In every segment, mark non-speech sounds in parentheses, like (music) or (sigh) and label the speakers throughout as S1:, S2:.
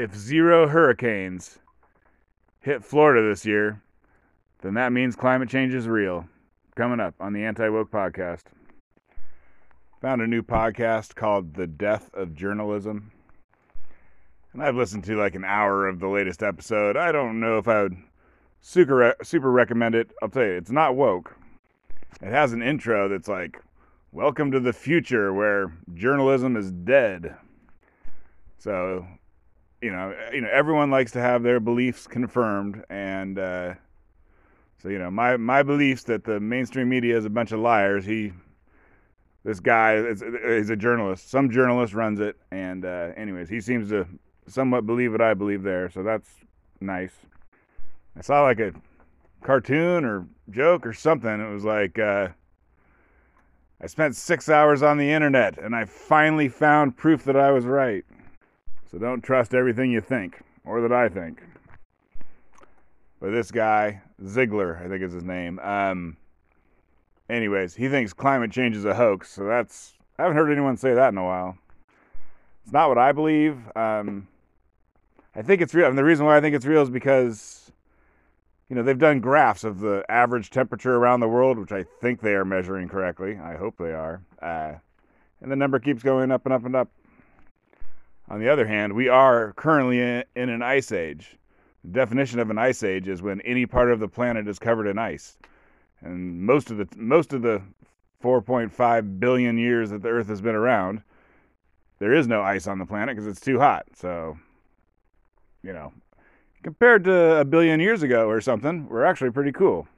S1: if zero hurricanes hit Florida this year, then that means climate change is real. Coming up on the Anti Woke Podcast. Found a new podcast called The Death of Journalism. And I've listened to like an hour of the latest episode. I don't know if I would super, super recommend it. I'll tell you, it's not woke. It has an intro that's like, Welcome to the future where journalism is dead. So you know, you know, everyone likes to have their beliefs confirmed, and uh, so you know, my my beliefs that the mainstream media is a bunch of liars. He, this guy, is, he's a journalist. Some journalist runs it, and uh, anyways, he seems to somewhat believe what I believe there. So that's nice. I saw like a cartoon or joke or something. It was like. Uh, I spent six hours on the internet and I finally found proof that I was right. So don't trust everything you think, or that I think. But this guy, Ziegler, I think is his name. Um, anyways, he thinks climate change is a hoax. So that's, I haven't heard anyone say that in a while. It's not what I believe. Um, I think it's real. And the reason why I think it's real is because, you know, they've done graphs of the average temperature around the world, which I think they are measuring correctly. I hope they are. Uh, and the number keeps going up and up and up. On the other hand, we are currently in, an ice age. The definition of an ice age is when any part of the planet is covered in ice. And most of the most of the 4.5 billion years that the Earth has been around, there is no ice on the planet because it's too hot. So, you know, compared to a billion years ago or something, we're actually pretty cool.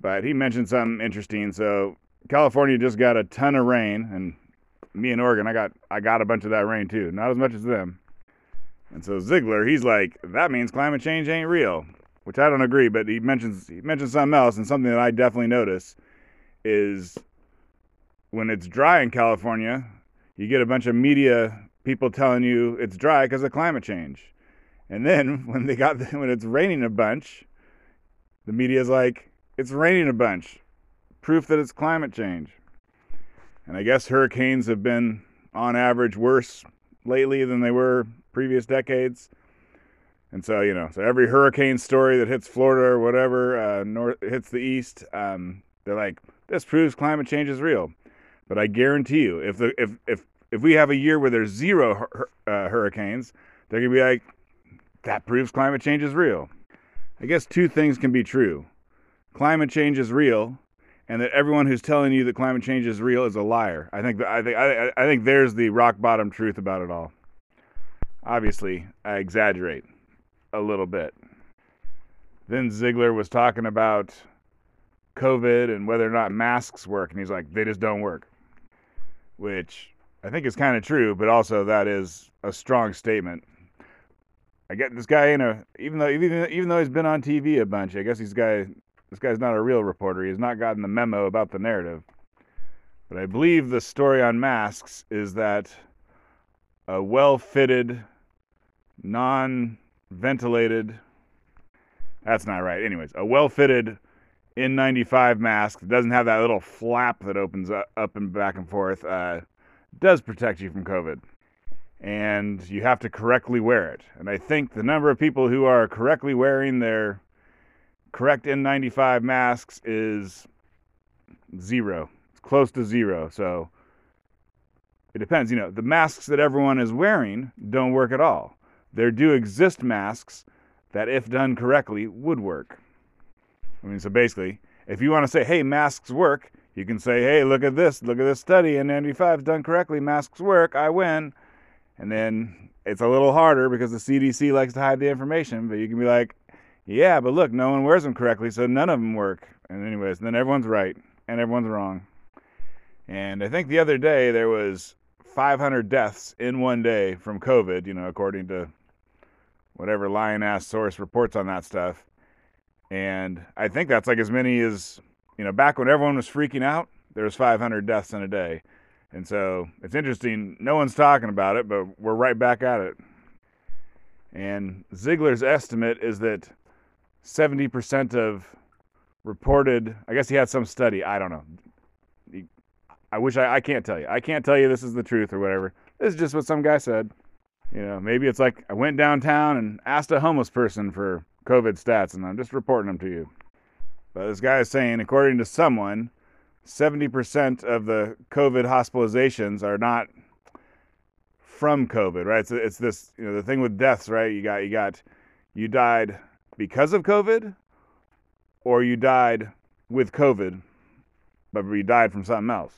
S1: But he mentioned something interesting. So, California just got a ton of rain, and me in Oregon, I got I got a bunch of that rain too. Not as much as them. And so Ziegler, he's like, that means climate change ain't real, which I don't agree. But he mentions he mentions something else, and something that I definitely notice is when it's dry in California, you get a bunch of media people telling you it's dry because of climate change, and then (laughs) when they got when it's raining a bunch, the media's like, it's raining a bunch, proof that it's climate change. And I guess hurricanes have been, on average, worse lately than they were previous decades. And so, you know, so every hurricane story that hits Florida or whatever, uh, north hits the east, um, they're like, this proves climate change is real. But I guarantee you, if the if if if we have a year where there's zero uh, hurricanes, they're gonna be like, that proves climate change is real. I guess two things can be true: climate change is real, and that everyone who's telling you that climate change is real is a liar. I think I think I, I think there's the rock bottom truth about it all. Obviously, I exaggerate a little bit. Then Ziegler was talking about COVID and whether or not masks work, and he's like, they just don't work, which I think is kind of true, but also that is a strong statement. I get this guy in a even though even even though he's been on TV a bunch, I guess he's guy this guy's not a real reporter. He has not gotten the memo about the narrative. But I believe the story on masks is that a well fitted, non ventilated, that's not right. Anyways, a well fitted N95 mask that doesn't have that little flap that opens up and back and forth uh, does protect you from COVID. And you have to correctly wear it. And I think the number of people who are correctly wearing their correct N95 masks is zero. It's close to zero. So it depends. You know, the masks that everyone is wearing don't work at all. There do exist masks that, if done correctly, would work. I mean, so basically, if you want to say, hey, masks work, you can say, hey, look at this, look at this study, N95 is done correctly, masks work, I win. And then it's a little harder because the CDC likes to hide the information, but you can be like, yeah, but look, no one wears them correctly, so none of them work. And anyways, then everyone's right and everyone's wrong. And I think the other day there was 500 deaths in one day from COVID, you know, according to whatever lion ass source reports on that stuff. And I think that's like as many as, you know, back when everyone was freaking out, there was 500 deaths in a day. And so it's interesting. No one's talking about it, but we're right back at it. And Ziegler's estimate is that 70% of reported, I guess he had some study, I don't know. I wish I, I can't tell you. I can't tell you this is the truth or whatever. This is just what some guy said. You know, maybe it's like I went downtown and asked a homeless person for COVID stats, and I'm just reporting them to you. But this guy is saying, according to someone, 70% of the COVID hospitalizations are not from COVID, right? It's, it's this, you know, the thing with deaths, right? You got, you got, you died because of COVID, or you died with COVID, but you died from something else.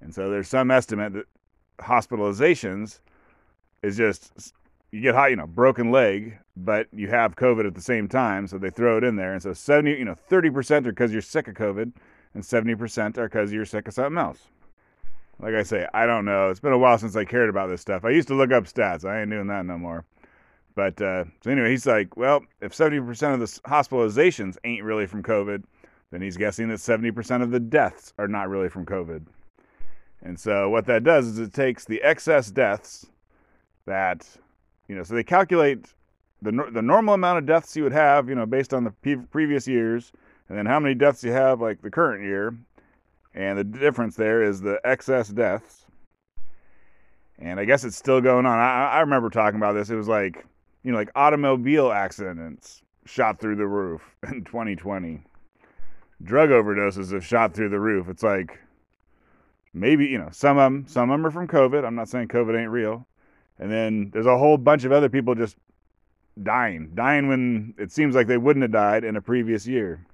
S1: And so there's some estimate that hospitalizations is just you get hot, you know, broken leg, but you have COVID at the same time, so they throw it in there. And so 70, you know, 30% are because you're sick of COVID, and 70% are because you're sick of something else. Like I say, I don't know. It's been a while since I cared about this stuff. I used to look up stats. I ain't doing that no more. But uh, so anyway, he's like, well, if 70% of the hospitalizations ain't really from COVID, then he's guessing that 70% of the deaths are not really from COVID. And so what that does is it takes the excess deaths that, you know, so they calculate the, the normal amount of deaths you would have, you know, based on the pre- previous years, and then how many deaths you have like the current year. And the difference there is the excess deaths. And I guess it's still going on. I, I remember talking about this. It was like, you know, like automobile accidents shot through the roof (laughs) in 2020. Drug overdoses have shot through the roof. It's like maybe you know some of them some of them are from covid i'm not saying covid ain't real and then there's a whole bunch of other people just dying dying when it seems like they wouldn't have died in a previous year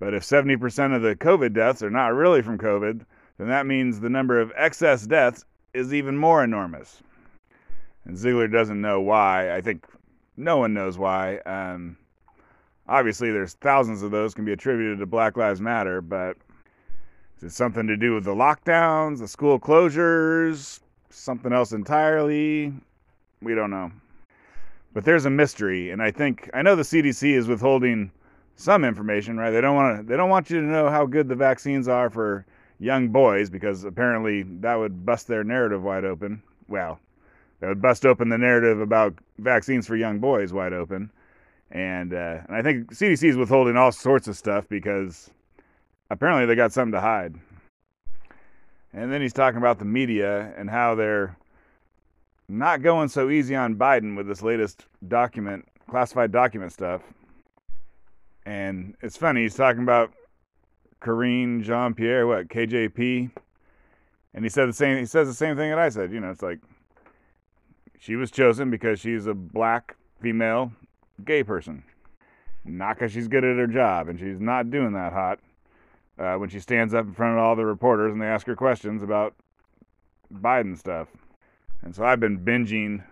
S1: but if 70% of the covid deaths are not really from covid then that means the number of excess deaths is even more enormous and ziegler doesn't know why i think no one knows why um, obviously there's thousands of those can be attributed to black lives matter but is it something to do with the lockdowns, the school closures, something else entirely? We don't know. But there's a mystery, and I think I know the CDC is withholding some information, right? They don't want to they don't want you to know how good the vaccines are for young boys because apparently that would bust their narrative wide open. Well, that would bust open the narrative about vaccines for young boys wide open. And uh, and I think CDC is withholding all sorts of stuff because apparently they got something to hide. And then he's talking about the media and how they're not going so easy on Biden with this latest document, classified document stuff. And it's funny, he's talking about Karine Jean Pierre, what, KJP? And he said the same he says the same thing that I said. You know, it's like she was chosen because she's a black female gay person. Not because she's good at her job, and she's not doing that hot uh, when she stands up in front of all the reporters and they ask her questions about Biden stuff. And so I've been binging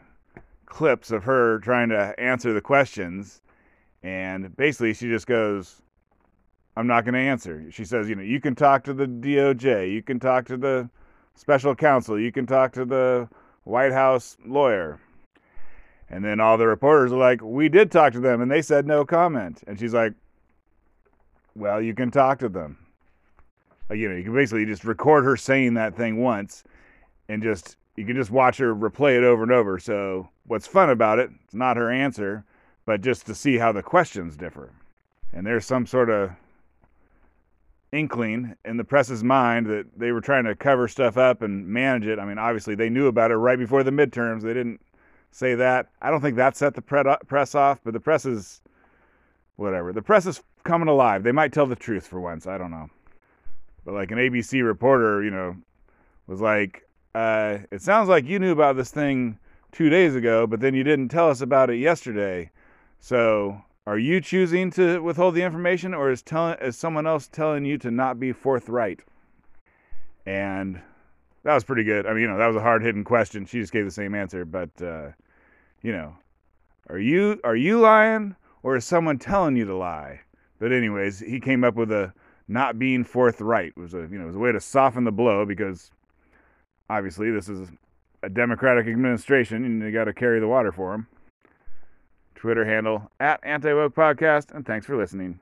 S1: clips of her trying to answer the questions. And basically, she just goes, I'm not going to answer. She says, you know, you can talk to the DOJ, you can talk to the special counsel, you can talk to the White House lawyer. And then all the reporters are like, we did talk to them and they said no comment. And she's like, well, you can talk to them uh, you know, you can basically just record her saying that thing once and just you can just watch her replay it over and over. So what's fun about it, it's not her answer, but just to see how the questions differ. And there's some sort of inkling in the press's mind that they were trying to cover stuff up and manage it. I mean, obviously they knew about it right before the midterms. They didn't say that. I don't think that set the press off, but the press is whatever. The press is coming alive. They might tell the truth for once. I don't know. But like an ABC reporter, you know, was like, uh, "It sounds like you knew about this thing two days ago, but then you didn't tell us about it yesterday. So, are you choosing to withhold the information, or is telling is someone else telling you to not be forthright?" And that was pretty good. I mean, you know, that was a hard hitting question. She just gave the same answer, but uh, you know, are you are you lying, or is someone telling you to lie? But anyways, he came up with a not being forthright was a you know was a way to soften the blow because obviously this is a Democratic administration and you got to carry the water for them. Twitter handle at Anti Woke Podcast, and thanks for listening.